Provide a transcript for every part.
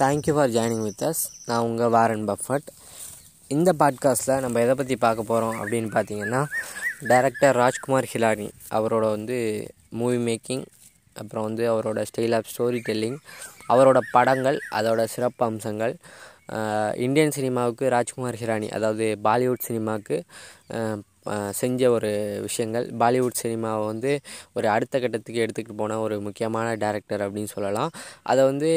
Thank you for joining with us நான் உங்கள் Warren Buffett இந்த பாட்காஸ்ட்டில் நம்ம எதை பற்றி பார்க்க போகிறோம் அப்படின்னு பார்த்தீங்கன்னா டைரக்டர் ராஜ்குமார் ஹிலானி அவரோட வந்து மூவி மேக்கிங் அப்புறம் வந்து அவரோட ஸ்டைல் ஆஃப் ஸ்டோரி டெல்லிங் அவரோட படங்கள் அதோட சிறப்பு அம்சங்கள் இந்தியன் சினிமாவுக்கு ராஜ்குமார் ஹிரானி அதாவது பாலிவுட் சினிமாவுக்கு செஞ்ச ஒரு விஷயங்கள். பாலிவுட் சினிமாவை வந்து ஒரு அடுத்த கட்டத்துக்கு எடுத்துக்கிட்டு போன ஒரு முக்கியமான டேரக்டர் அப்படின்னு சொல்லலாம். அதை வந்து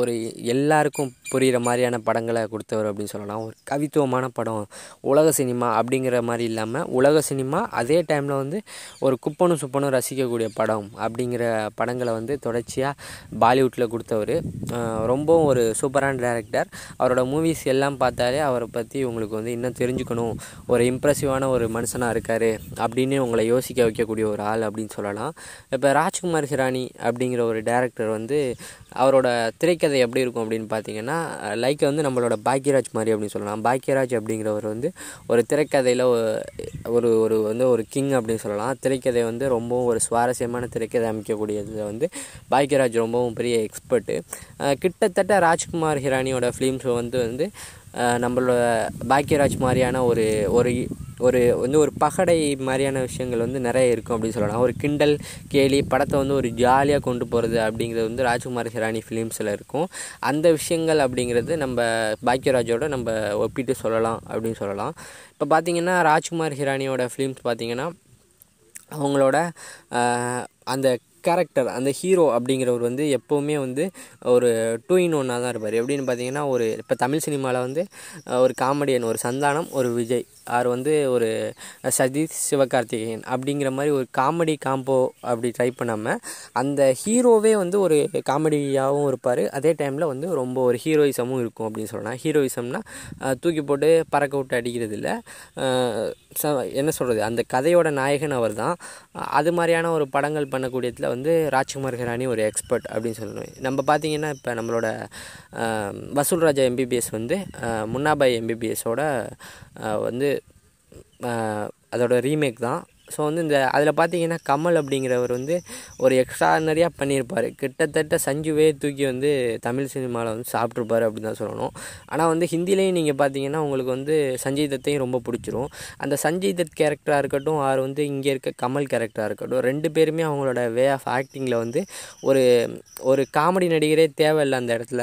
ஒரு எல்லாருக்கும் புரிகிற மாதிரியான படங்களை கொடுத்தவர் அப்படின்னு சொல்லலாம். ஒரு கவித்துவமான படம். உலக சினிமா அப்படிங்கிற மாதிரி இல்லாமல் உலக சினிமா அதே டைமில் வந்து ஒரு குப்பனும் சுப்பனும் ரசிக்கக்கூடிய படம் அப்படிங்கிற படங்களை வந்து தொடர்ச்சியாக பாலிவுட்டில் கொடுத்தவர். ரொம்பவும் ஒரு சூப்பரான டேரக்டர். அவரோட மூவிஸ் எல்லாம் பார்த்தாலே அவரை பற்றி உங்களுக்கு வந்து இன்னும் தெரிஞ்சுக்கணும். ஒரு இம்ப்ரெசிவான ஒரு மனுஷனாக இருக்கார் அப்படின்னு உங்களை யோசிக்க வைக்கக்கூடிய ஒரு ஆள் அப்படின்னு சொல்லலாம். இப்போ ராஜ்குமார் ஹிரானி அப்படிங்கிற ஒரு டேரக்டர் வந்து அவரோட திரைக்கதை எப்படி இருக்கும் அப்படின்னு பார்த்தீங்கன்னா லைக் வந்து நம்மளோட பாக்யராஜ் மாதிரி அப்படின்னு சொல்லலாம். பாக்யராஜ் அப்படிங்கிறவர் வந்து ஒரு திரைக்கதையில் ஒரு ஒரு வந்து ஒரு கிங் அப்படின்னு சொல்லலாம். திரைக்கதை வந்து ரொம்பவும் ஒரு சுவாரஸ்யமான திரைக்கதை அமைக்கக்கூடியதில் வந்து பாக்யராஜ் ரொம்பவும் பெரிய எக்ஸ்பர்ட்டு கிட்டத்தட்ட ராஜ்குமார் ஹிரானியோட ஃபிலிம்ஸ் வந்து வந்து நம்மளோட பாக்யராஜ் மாதிரியான ஒரு ஒரு ஒரு வந்து ஒரு பகடை மாதிரியான விஷயங்கள் வந்து நிறைய இருக்கும் அப்படின்னு சொல்லலாம். ஒரு கிண்டல் கேலி படத்தை வந்து ஒரு ஜாலியாக கொண்டு போகிறது அப்படிங்கிறது வந்து ராஜ்குமார் ஹிரானி ஃபிலிம்ஸில் இருக்கும். அந்த விஷயங்கள் அப்படிங்கிறது நம்ம பாக்யராஜோட நம்ம ஒப்பிட்டு சொல்லலாம் அப்படின்னு சொல்லலாம். இப்போ பார்த்தீங்கன்னா ராஜ்குமார் ஹிரானியோட ஃபிலிம்ஸ் பார்த்தீங்கன்னா அவங்களோட அந்த கேரக்டர் அந்த ஹீரோ அப்படிங்கிறவர் வந்து எப்போவுமே வந்து ஒரு டூ இன் ஒன்னாக தான் இருப்பார். எப்படின்னு பார்த்தீங்கன்னா ஒரு இப்போ தமிழ் சினிமாவில் வந்து ஒரு காமெடியன் ஒரு சந்தானம் ஒரு விஜய். ஆர் வந்து ஒரு சதீஷ் சிவகார்த்திகேயன் அப்படிங்கிற மாதிரி ஒரு காமெடி காம்போ அப்படி ட்ரை பண்ணாமல் அந்த ஹீரோவே வந்து ஒரு காமெடியாகவும் இருப்பார். அதே டைமில் வந்து ரொம்ப ஒரு ஹீரோயிசமும் இருக்கும் அப்படின்னு சொல்லலாம். ஹீரோயிசம்னா தூக்கி போட்டு பறக்க விட்டு அடிக்கிறது இல்லை என்ன சொல்கிறது அந்த கதையோட நாயகன் அவர் தான் அது மாதிரியான ஒரு படங்கள் பண்ணக்கூடியதில் வந்து ராஜ்குமார் ஹிரானி ஒரு எக்ஸ்பர்ட் அப்படின்னு சொல்லணும். நம்ம பார்த்திங்கன்னா இப்போ நம்மளோட வசூல் ராஜா எம்பிபிஎஸ் வந்து முன்னாபாய் எம்பிபிஎஸோட வந்து அதோட ரீமேக் தான். ஸோ வந்து இந்த அதில் பார்த்தீங்கன்னா கமல் அப்படிங்கிறவர் வந்து ஒரு எக்ஸ்ட்ரானரியாக பண்ணியிருப்பார் கிட்டத்தட்ட சஞ்சுவே தூக்கி வந்து தமிழ் சினிமாவில் வந்து சாப்பிட்ருப்பாரு அப்படின்னு தான் சொல்லணும். ஆனால் வந்து ஹிந்திலையும் நீங்கள் பார்த்தீங்கன்னா உங்களுக்கு வந்து சஞ்சய் தத்தையும் ரொம்ப பிடிச்சிரும். அந்த சஞ்சய் தத் கேரக்டராக இருக்கட்டும் ஆர் வந்து இங்கே இருக்க கமல் கேரக்டராக இருக்கட்டும் ரெண்டு பேருமே அவங்களோட வே ஆஃப் ஆக்டிங்கில் வந்து ஒரு ஒரு காமெடி நடிகரே தேவையில்லை அந்த இடத்துல.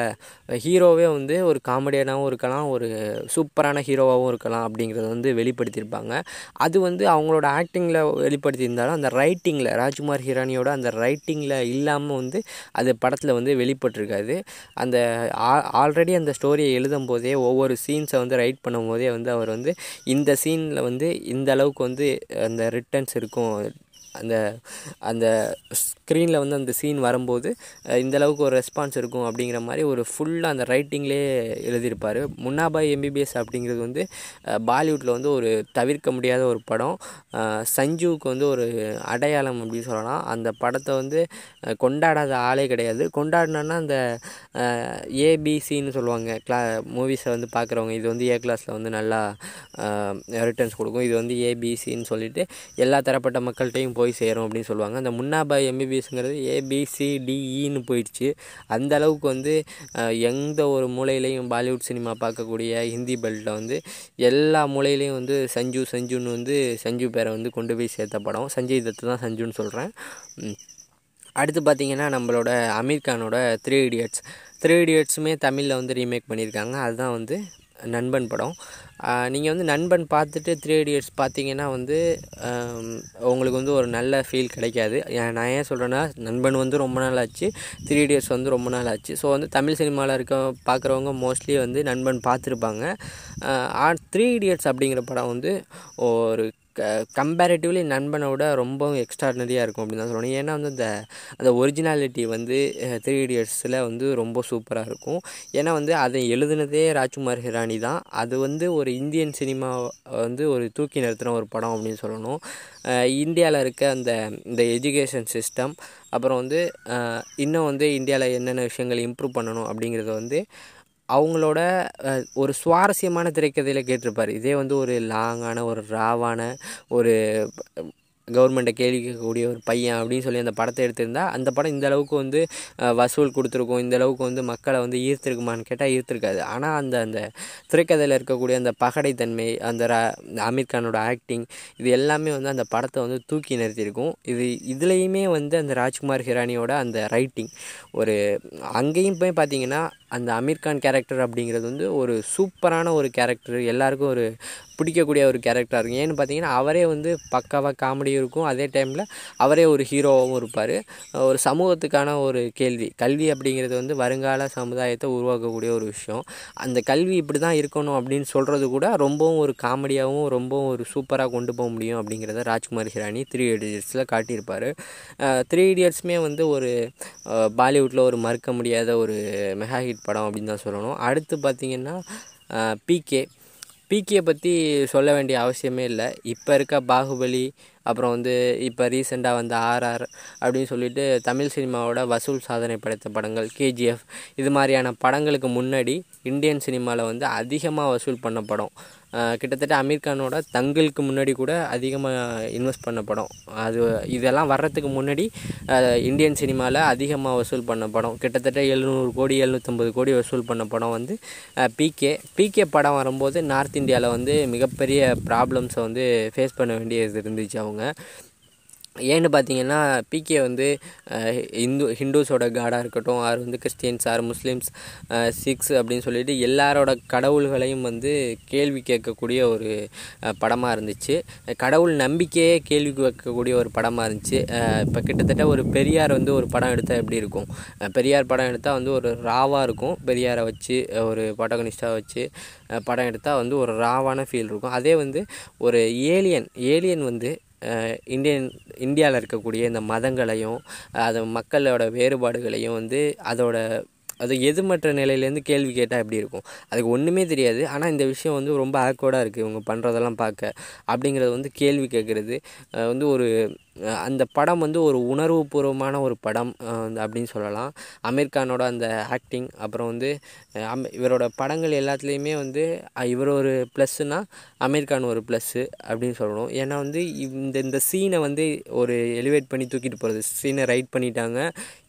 ஹீரோவே வந்து ஒரு காமெடியனாகவும் இருக்கலாம் ஒரு சூப்பரான ஹீரோவாகவும் இருக்கலாம் அப்படிங்கிறத வந்து வெளிப்படுத்தியிருப்பாங்க. அது வந்து அவங்களோட ஆக்டிங்கில் வெளிப்படுத்தியிருந்தாலும் அந்த ரைட்டிங்கில் ராஜ்குமார் ஹிரானியோட அந்த ரைட்டிங்கில் இல்லாமல் வந்து அது படத்தில் வந்து வெளிப்பட்டிருக்காது. அந்த ஆல்ரெடி அந்த ஸ்டோரியை எழுதும் போதே ஒவ்வொரு சீன்ஸை வந்து ரைட் பண்ணும் போதே வந்து அவர் வந்து இந்த சீனில் வந்து இந்த அளவுக்கு வந்து அந்த ரிட்டர்ன்ஸ் இருக்கும். அந்த அந்த ஸ்க்ரீனில் வந்து அந்த சீன் வரும்போது இந்தளவுக்கு இந்த அளவுக்கு ஒரு ரெஸ்பான்ஸ் இருக்கும் அப்படிங்கிற மாதிரி ஒரு ஃபுல்லாக அந்த ரைட்டிங்லேயே எழுதியிருப்பார். முன்னாபாய் எம்பிபிஎஸ் அப்படிங்கிறது வந்து பாலிவுட்டில் வந்து ஒரு தவிர்க்க முடியாத ஒரு படம். சஞ்சுவுக்கு வந்து ஒரு அடையாளம் அப்படின்னு சொல்லலாம். அந்த படத்தை வந்து கொண்டாடாத ஆளே கிடையாது. கொண்டாடினா அந்த ஏபிசின்னு சொல்லுவாங்க. கிளா மூவிஸை வந்து பார்க்குறவங்க இது வந்து ஏ கிளாஸில் வந்து நல்லா ரிட்டர்ன்ஸ் கொடுக்கும். இது வந்து ஏபிசின்னு சொல்லிட்டு எல்லா தரப்பட்ட மக்கள்கிட்டையும் போய் போய் சேரும் அப்படின்னு சொல்லுவாங்க. அந்த முன்னாபாய் எம்பிபிஎஸ்ங்கிறது ஏபிசிடிஇன்னு e போயிடுச்சு. அந்த அளவுக்கு வந்து எந்த ஒரு மூலையிலையும் பாலிவுட் சினிமா பார்க்கக்கூடிய ஹிந்தி பெல்ட்டில் வந்து எல்லா மூலையிலையும் வந்து சஞ்சு சஞ்சுன்னு வந்து சஞ்சு பேரை வந்து கொண்டு போய் சேர்த்த படம். சஞ்சய் தத்து தான் சஞ்சுன்னு சொல்கிறேன் அடுத்து பார்த்தீங்கன்னா நம்மளோட அமீர் கானோட த்ரீ இடியட்ஸ் த்ரீ இடியட்ஸுமே தமிழில் வந்து ரீமேக் பண்ணியிருக்காங்க. அதுதான் வந்து நண்பன் படம். நீங்கள் வந்து நண்பன் பார்த்துட்டு த்ரீ இடியட்ஸ் பார்த்தீங்கன்னா வந்து உங்களுக்கு வந்து ஒரு நல்ல ஃபீல் கிடைக்காது. நான் ஏன் சொல்கிறேன்னா நண்பன் வந்து ரொம்ப நாள் ஆச்சு த்ரீ இடியட்ஸ் வந்து ரொம்ப நாள் ஆச்சு. ஸோ வந்து தமிழ் சினிமாவில் இருக்க பார்க்குறவங்க மோஸ்ட்லி வந்து நண்பன் பார்த்துருப்பாங்க. த்ரீ இடியட்ஸ் அப்படிங்கிற படம் வந்து ஒரு க கம்பேரிட்டிவ்லி விட ரொம்ப எக்ஸ்ட்ராடனரியாக இருக்கும் அப்படின்னு தான் சொல்லணும். ஏன்னா வந்து அந்த அந்த ஒரிஜினாலிட்டி வந்து த்ரீ இடியட்ஸில் வந்து ரொம்ப சூப்பராக இருக்கும். ஏன்னா வந்து அதை எழுதுனதே ராஜ்குமார் ஹிரானி தான். அது வந்து ஒரு இந்தியன் சினிமா வந்து ஒரு தூக்கி நிறுத்தின ஒரு படம் அப்படின்னு சொல்லணும். இந்தியாவில் இருக்க அந்த இந்த எஜுகேஷன் சிஸ்டம் அப்புறம் வந்து இன்னும் வந்து இந்தியாவில் என்னென்ன விஷயங்கள் இம்ப்ரூவ் பண்ணணும் அப்படிங்கிறத வந்து அவங்களோட ஒரு சுவாரஸ்யமான திரைக்கதையில் கேட்டிருப்பார். இதே வந்து ஒரு லாங்கான ஒரு ராவான ஒரு கவர்மெண்ட்டை கேள்வி கேட்கக்கூடிய ஒரு பையன் அப்படின்னு சொல்லி அந்த படத்தை எடுத்திருந்தா அந்த படம் இந்த அளவுக்கு வந்து வசூல் கொடுத்துருக்கும். இந்த அளவுக்கு வந்து மக்களை வந்து ஈர்த்திருக்குமான்னு கேட்டால் ஈர்த்திருக்காது. ஆனால் அந்த அந்த திரைக்கதையில் இருக்கக்கூடிய அந்த பகடைத்தன்மை அந்த ரா ஆமீர் கானோட ஆக்டிங் இது எல்லாமே வந்து அந்த படத்தை வந்து தூக்கி நிறுத்தியிருக்கும். இது இதுலேயுமே வந்து அந்த ராஜ்குமார் ஹிரானியோட அந்த ரைட்டிங் ஒரு அங்கேயும் போய் பார்த்தீங்கன்னா அந்த அமீர்கான் கேரக்டர் அப்படிங்கிறது வந்து ஒரு சூப்பரான ஒரு கேரக்டர் எல்லாருக்கும் ஒரு பிடிக்கக்கூடிய ஒரு கேரக்டராக இருக்கும். ஏன்னு பார்த்தீங்கன்னா அவரே வந்து பக்காவாக காமெடியும் இருக்கும். அதே டைமில் அவரே ஒரு ஹீரோவாகவும் இருப்பார். ஒரு சமூகத்துக்கான ஒரு கேள்வி. கல்வி அப்படிங்கிறது வந்து வருங்கால சமுதாயத்தை உருவாக்கக்கூடிய ஒரு விஷயம். அந்த கல்வி இப்படி தான் இருக்கணும் அப்படின்னு சொல்கிறது கூட ரொம்பவும் ஒரு காமெடியாகவும் ரொம்பவும் ஒரு சூப்பராக கொண்டு போக முடியும் அப்படிங்கிறத ராஜ்குமார் ஹிரானி த்ரீ இடியட்ஸில் காட்டியிருப்பார். த்ரீ இடியட்ஸுமே வந்து ஒரு பாலிவுட்டில் ஒரு மறுக்க முடியாத ஒரு மெகா ஹிட் படம் அப்படின்னு தான் சொல்லணும். அடுத்து பார்த்திங்கன்னா பிகே பிகே பற்றி சொல்ல வேண்டிய அவசியமே இல்லை. இப்போ இருக்க பாகுபலி அப்புறம் வந்து இப்போ ரீசெண்டாக வந்த ஆர்ஆர் அப்படின்னு சொல்லிட்டு தமிழ் சினிமாவோட வசூல் சாதனை படைத்த படங்கள் கேஜிஎஃப் இது மாதிரியான படங்களுக்கு முன்னாடி இந்தியன் சினிமாவில் வந்து அதிகமாக வசூல் பண்ண படம். கிட்டத்தட்ட அமீர் கானோட தங்களுக்கு முன்னாடி கூட அதிகமாக இன்வெஸ்ட் பண்ண படம். அது இதெல்லாம் வர்றதுக்கு முன்னாடி இந்தியன் சினிமாவில் அதிகமாக வசூல் பண்ண படம். கிட்டத்தட்ட எழுநூறு கோடி எழுநூற்றம்பது கோடி வசூல் பண்ண படம் வந்து பிகே பிகே படம் வரும்போது நார்த் இந்தியாவில் வந்து மிகப்பெரிய ப்ராப்ளம்ஸை வந்து ஃபேஸ் பண்ண வேண்டியது இருந்துச்சு அவங்க ஏன்னு பார்த்தீங்கன்னா பிகே வந்து இந்து ஹிந்துஸோட காடாக இருக்கட்டும் ஆர் வந்து கிறிஸ்டியன்ஸ் ஆர் முஸ்லீம்ஸ் சிக்ஸ் அப்படின்னு சொல்லிட்டு எல்லாரோட கடவுள்களையும் வந்து கேள்வி கேட்கக்கூடிய ஒரு படமாக இருந்துச்சு. கடவுள் நம்பிக்கையே கேள்வி கேட்கக்கூடிய ஒரு படமாக இருந்துச்சு. இப்போ கிட்டத்தட்ட ஒரு பெரியார் வந்து ஒரு படம் எடுத்தால் எப்படி இருக்கும்? பெரியார் படம் எடுத்தால் வந்து ஒரு ராவாக இருக்கும். பெரியாரை வச்சு ஒரு பட்டகனிஸ்டாக வச்சு படம் எடுத்தால் வந்து ஒரு ராவான ஃபீல் இருக்கும். அதே வந்து ஒரு ஏலியன் ஏலியன் வந்து இந்தியன் இந்தியாவில் இருக்கக்கூடிய இந்த மதங்களையும் அது மக்களோட வேறுபாடுகளையும் வந்து அதோட அது எதுமற்ற நிலையிலேருந்து கேள்வி கேட்டால் எப்படி இருக்கும்? அதுக்கு ஒன்றுமே தெரியாது. ஆனால் இந்த விஷயம் வந்து ரொம்ப ஆக்வர்டாக இருக்குது இவங்க பண்ணுறதெல்லாம் பார்க்க. அப்படிங்கிறது வந்து கேள்வி கேட்குறது. வந்து ஒரு அந்த படம் வந்து ஒரு உணர்வுபூர்வமான ஒரு படம் வந்து அப்படின்னு சொல்லலாம். அமீர் கானோட அந்த ஆக்டிங் அப்புறம் வந்து அம் இவரோட படங்கள் எல்லாத்துலேயுமே வந்து இவர் ஒரு ப்ளஸ்ஸுனா அமீர் கான் ஒரு ப்ளஸ்ஸு அப்படின்னு சொல்லணும். ஏன்னா வந்து இந்த இந்த சீனை வந்து ஒரு எலிவேட் பண்ணி தூக்கிட்டு போகிறது சீனை ரைட் பண்ணிட்டாங்க.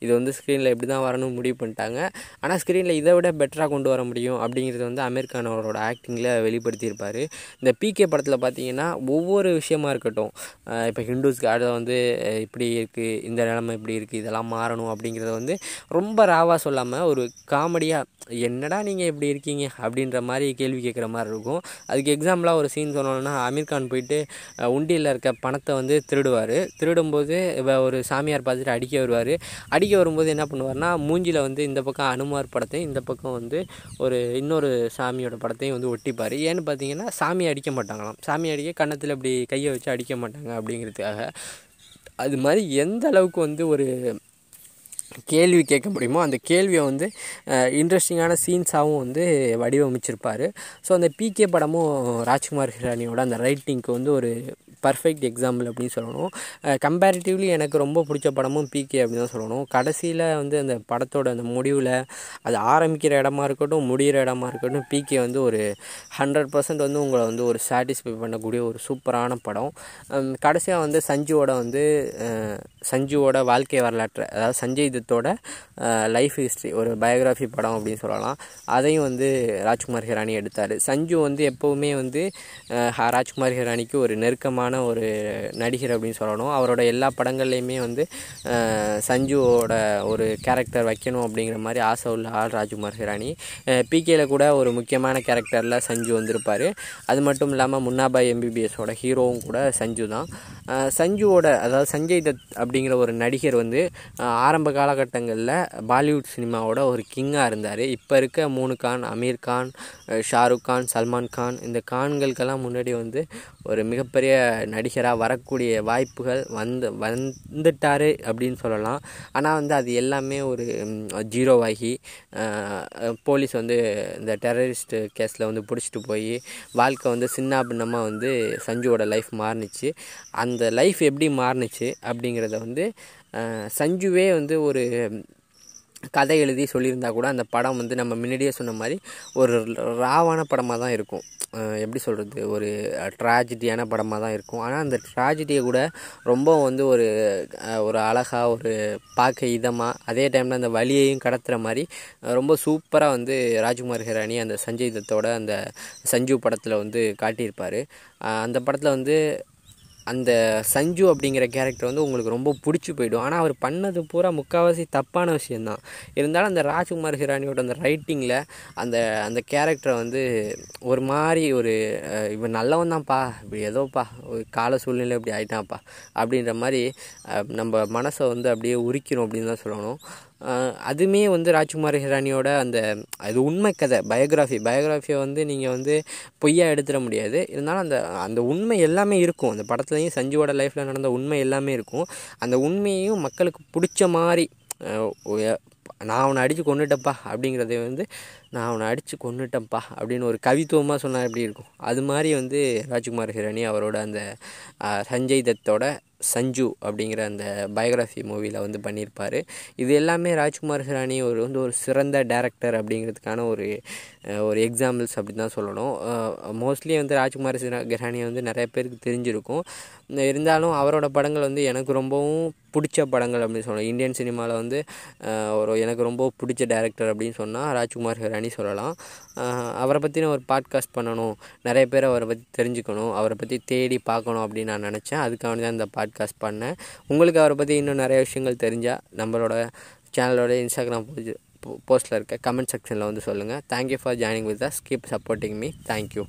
இது வந்து ஸ்க்ரீனில் எப்படி தான் வரணும்னு முடிவு பண்ணிட்டாங்க. ஆனால் ஸ்க்ரீனில் இதை விட பெட்டராக கொண்டு வர முடியும் அப்படிங்கிறது வந்து அமீர் கான் அவரோட ஆக்டிங்கில் வெளிப்படுத்தியிருப்பார். இந்த பிகே படத்தில் பார்த்தீங்கன்னா ஒவ்வொரு விஷயமா இருக்கட்டும் இப்போ ஹிந்துஸ்க்கு அதை வந்து இப்படி இருக்குது இந்த நிலமை இப்படி இருக்குது இதெல்லாம் மாறணும் அப்படிங்கிறத வந்து ரொம்ப ராவாக சொல்லாமல் ஒரு காமெடியாக என்னடா நீங்கள் இப்படி இருக்கீங்க? அப்படின்ற மாதிரி கேள்வி கேட்குற மாதிரி இருக்கும். அதுக்கு எக்ஸாம்பிளாக ஒரு சீன் சொன்னோன்னா அமீர்கான் போயிட்டு உண்டியில் இருக்க பணத்தை வந்து திருடுவார். திருடும்போது ஒரு சாமியார் பார்த்துட்டு அடிக்க வருவார். அடிக்க வரும்போது என்ன பண்ணுவார்னா மூஞ்சியில் வந்து இந்த பக்கம் அனுமார் படத்தையும் இந்த பக்கம் வந்து ஒரு இன்னொரு சாமியோட படத்தையும் வந்து ஒட்டிப்பார். ஏன்னு பார்த்தீங்கன்னா சாமி அடிக்க மாட்டாங்களாம். சாமி அடிக்க கன்னத்தில் இப்படி கையை வச்சு அடிக்க மாட்டாங்க அப்படிங்கிறதுக்காக. அது மாதிரி எந்த அளவுக்கு வந்து ஒரு கேள்வி கேட்க முடியுமோ அந்த கேள்வியை வந்து இன்ட்ரெஸ்டிங்கான சீன்ஸாகவும் வந்து வடிவமைச்சிருப்பார். ஸோ அந்த பிகே படமும் ராஜ்குமார் ஹிரானியோட அந்த ரைட்டிங்க்கு வந்து ஒரு பர்ஃபெக்ட் எக்ஸாம்பிள் அப்படின்னு சொல்லணும். கம்பேரிட்டிவ்லி எனக்கு ரொம்ப பிடிச்ச படமும் பிகே அப்படின்னு தான் சொல்லணும். கடைசியில் வந்து அந்த படத்தோட அந்த முடிவில் அது ஆரம்பிக்கிற இடமா இருக்கட்டும் முடிகிற இடமா இருக்கட்டும் பிகே வந்து ஒரு ஹண்ட்ரட் பர்சன்ட் வந்து உங்களை வந்து ஒரு சாட்டிஸ்ஃபை பண்ணக்கூடிய ஒரு சூப்பரான படம். கடைசியாக வந்து சஞ்சுவோட வந்து சஞ்சுவோட வாழ்க்கை வரலாற்று அதாவது சஞ்சய் தத்தோட லைஃப் ஹிஸ்ட்ரி ஒரு பயோகிராஃபி படம் அப்படின்னு சொல்லலாம். அதையும் வந்து ராஜ்குமார் ஹிரானி எடுத்தார். சஞ்சு வந்து எப்போவுமே வந்து ராஜ்குமார் ஹிரானிக்கு ஒரு நெருக்கமான ஒரு நடிகர் அப்படின்னு சொல்லணும். அவரோட எல்லா படங்கள்லையுமே வந்து சஞ்சுவோட ஒரு கேரக்டர் வைக்கணும் அப்படிங்கிற மாதிரி ஆசை உள்ள ஆள் ராஜ்குமார் ஹிரானி. பிகேல கூட ஒரு முக்கியமான கேரக்டரில் சஞ்சு வந்திருப்பார். அது மட்டும் இல்லாமல் முன்னாபாய் எம்பிபிஎஸோட ஹீரோவும் கூட சஞ்சு தான். சஞ்சுவோட அதாவது சஞ்சய் தத் அப்படிங்கிற ஒரு நடிகர் வந்து ஆரம்ப காலகட்டங்களில் பாலிவுட் சினிமாவோட ஒரு கிங்காக இருந்தார். இப்போ இருக்க மூணு கான் அமீர் கான் ஷாருக் கான் சல்மான் கான் இந்த கான்களுக்கெல்லாம் முன்னாடி வந்து ஒரு மிகப்பெரிய நடிகராக வரக்கூடிய வாய்ப்புகள் வந்து வந்துட்டார் அப்படின்னு சொல்லலாம். ஆனால் வந்து அது எல்லாமே ஒரு ஜீரோவாகி போலீஸ் வந்து இந்த டெரரிஸ்ட்டு கேஸில் வந்து பிடிச்சிட்டு போய் வாழ்க்கை வந்து சின்ன பின்னமாக வந்து சஞ்சுவோட லைஃப் மாறுனுச்சு. அந்த லைஃப் எப்படி மாறுனுச்சு அப்படிங்கிறத வந்து சஞ்சுவே வந்து ஒரு கதை எழுதி சொல்லியிருந்தா கூட அந்த படம் வந்து நம்ம முன்னாடியே சொன்ன மாதிரி ஒரு ராவான படமாக தான் இருக்கும். எப்படி சொல்கிறது ஒரு ட்ராஜடியான படமாக தான் இருக்கும். ஆனால் அந்த ட்ராஜடியை கூட ரொம்ப வந்து ஒரு ஒரு அழகாக ஒரு பார்க்க இதமாக அதே டைமில் அந்த வழியையும் கடத்துகிற மாதிரி ரொம்ப சூப்பராக வந்து ராஜ்குமார் ஹிரானி அந்த சஞ்சய் தத்தோட அந்த சஞ்சு படத்தில் வந்து காட்டியிருப்பார். அந்த படத்தில் வந்து அந்த சஞ்சு அப்படிங்கிற கேரக்டர் வந்து உங்களுக்கு ரொம்ப பிடிச்சி போயிடும். ஆனால் அவர் பண்ணது பூரா முக்கால்வாசி தப்பான விஷயந்தான் இருந்தாலும் அந்த ராஜ்குமார் ஹிரானியோட அந்த ரைட்டிங்கில் அந்த அந்த கேரக்டரை வந்து ஒரு மாதிரி ஒரு இவன் நல்லவன் தான்ப்பா இப்படி ஏதோப்பா ஒரு கால சூழ்நிலை இப்படி ஆயிட்டான்ப்பா அப்படின்ற மாதிரி நம்ம மனசை வந்து அப்படியே உரிக்கணும் அப்படின்னு தான் சொல்லணும். அதுவுமே வந்து ராஜ்குமார் ஹிரானியோட அந்த அது உண்மை கதை பயோகிராஃபி. பயோகிராஃபியை வந்து நீங்கள் வந்து பொய்யாக எடுத்துட முடியாது. இருந்தாலும் அந்த அந்த உண்மை எல்லாமே இருக்கும். அந்த படத்துலையும் சஞ்சுவோட லைஃப்பில் நடந்த உண்மை எல்லாமே இருக்கும். அந்த உண்மையையும் மக்களுக்கு பிடிச்ச மாதிரி நான் அவனை அடித்து கொண்டுட்டப்பா அப்படிங்கிறத வந்து நான் அவனை அடித்து கொண்டுட்டேன்ப்பா அப்படின்னு ஒரு கவித்துவமாக சொன்னால் எப்படி இருக்கும்? அது மாதிரி வந்து ராஜ்குமார் ஹிரானி அவரோட அந்த சஞ்சய் தத்தோட சஞ்சு அப்படிங்கிற அந்த பயோகிராஃபி மூவியில் வந்து பண்ணியிருப்பார். இது எல்லாமே ராஜ்குமார் ஹிரானி ஒரு வந்து ஒரு சிறந்த டேரக்டர் அப்படிங்கிறதுக்கான ஒரு ஒரு எக்ஸாம்பிள்ஸ் அப்படின்னு தான் சொல்லணும் மோஸ்ட்லி வந்து ராஜ்குமார் ஹிரா- ஹிரானியை வந்து நிறைய பேருக்கு தெரிஞ்சிருக்கும். இருந்தாலும் அவரோட படங்கள் வந்து எனக்கு ரொம்பவும் பிடிச்ச படங்கள் அப்படின்னு சொல்லலாம். இந்தியன் சினிமாவில் வந்து ஒரு எனக்கு ரொம்ப பிடிச்ச டேரக்டர் அப்படின்னு சொன்னால் ராஜ்குமார் ஹிரானி சொல்லலாம். அவரை பற்றின ஒரு பாட்காஸ்ட் பண்ணணும் நிறைய பேர் அவரை பற்றி தெரிஞ்சுக்கணும் அவரை பற்றி தேடி பார்க்கணும் அப்படின்னு நான் நினச்சேன். அதுக்காக தான் இந்த பாட்காஸ்ட் பண்ணேன். உங்களுக்கு அவரை பற்றி இன்னும் நிறைய விஷயங்கள் தெரிஞ்சால் நம்மளோட சேனலோட இன்ஸ்டாகிராம் போஸ்ட்டில் இருக்க கமெண்ட் செக்ஷனில் வந்து சொல்லுங்கள் thank you for joining with us keep supporting me thank you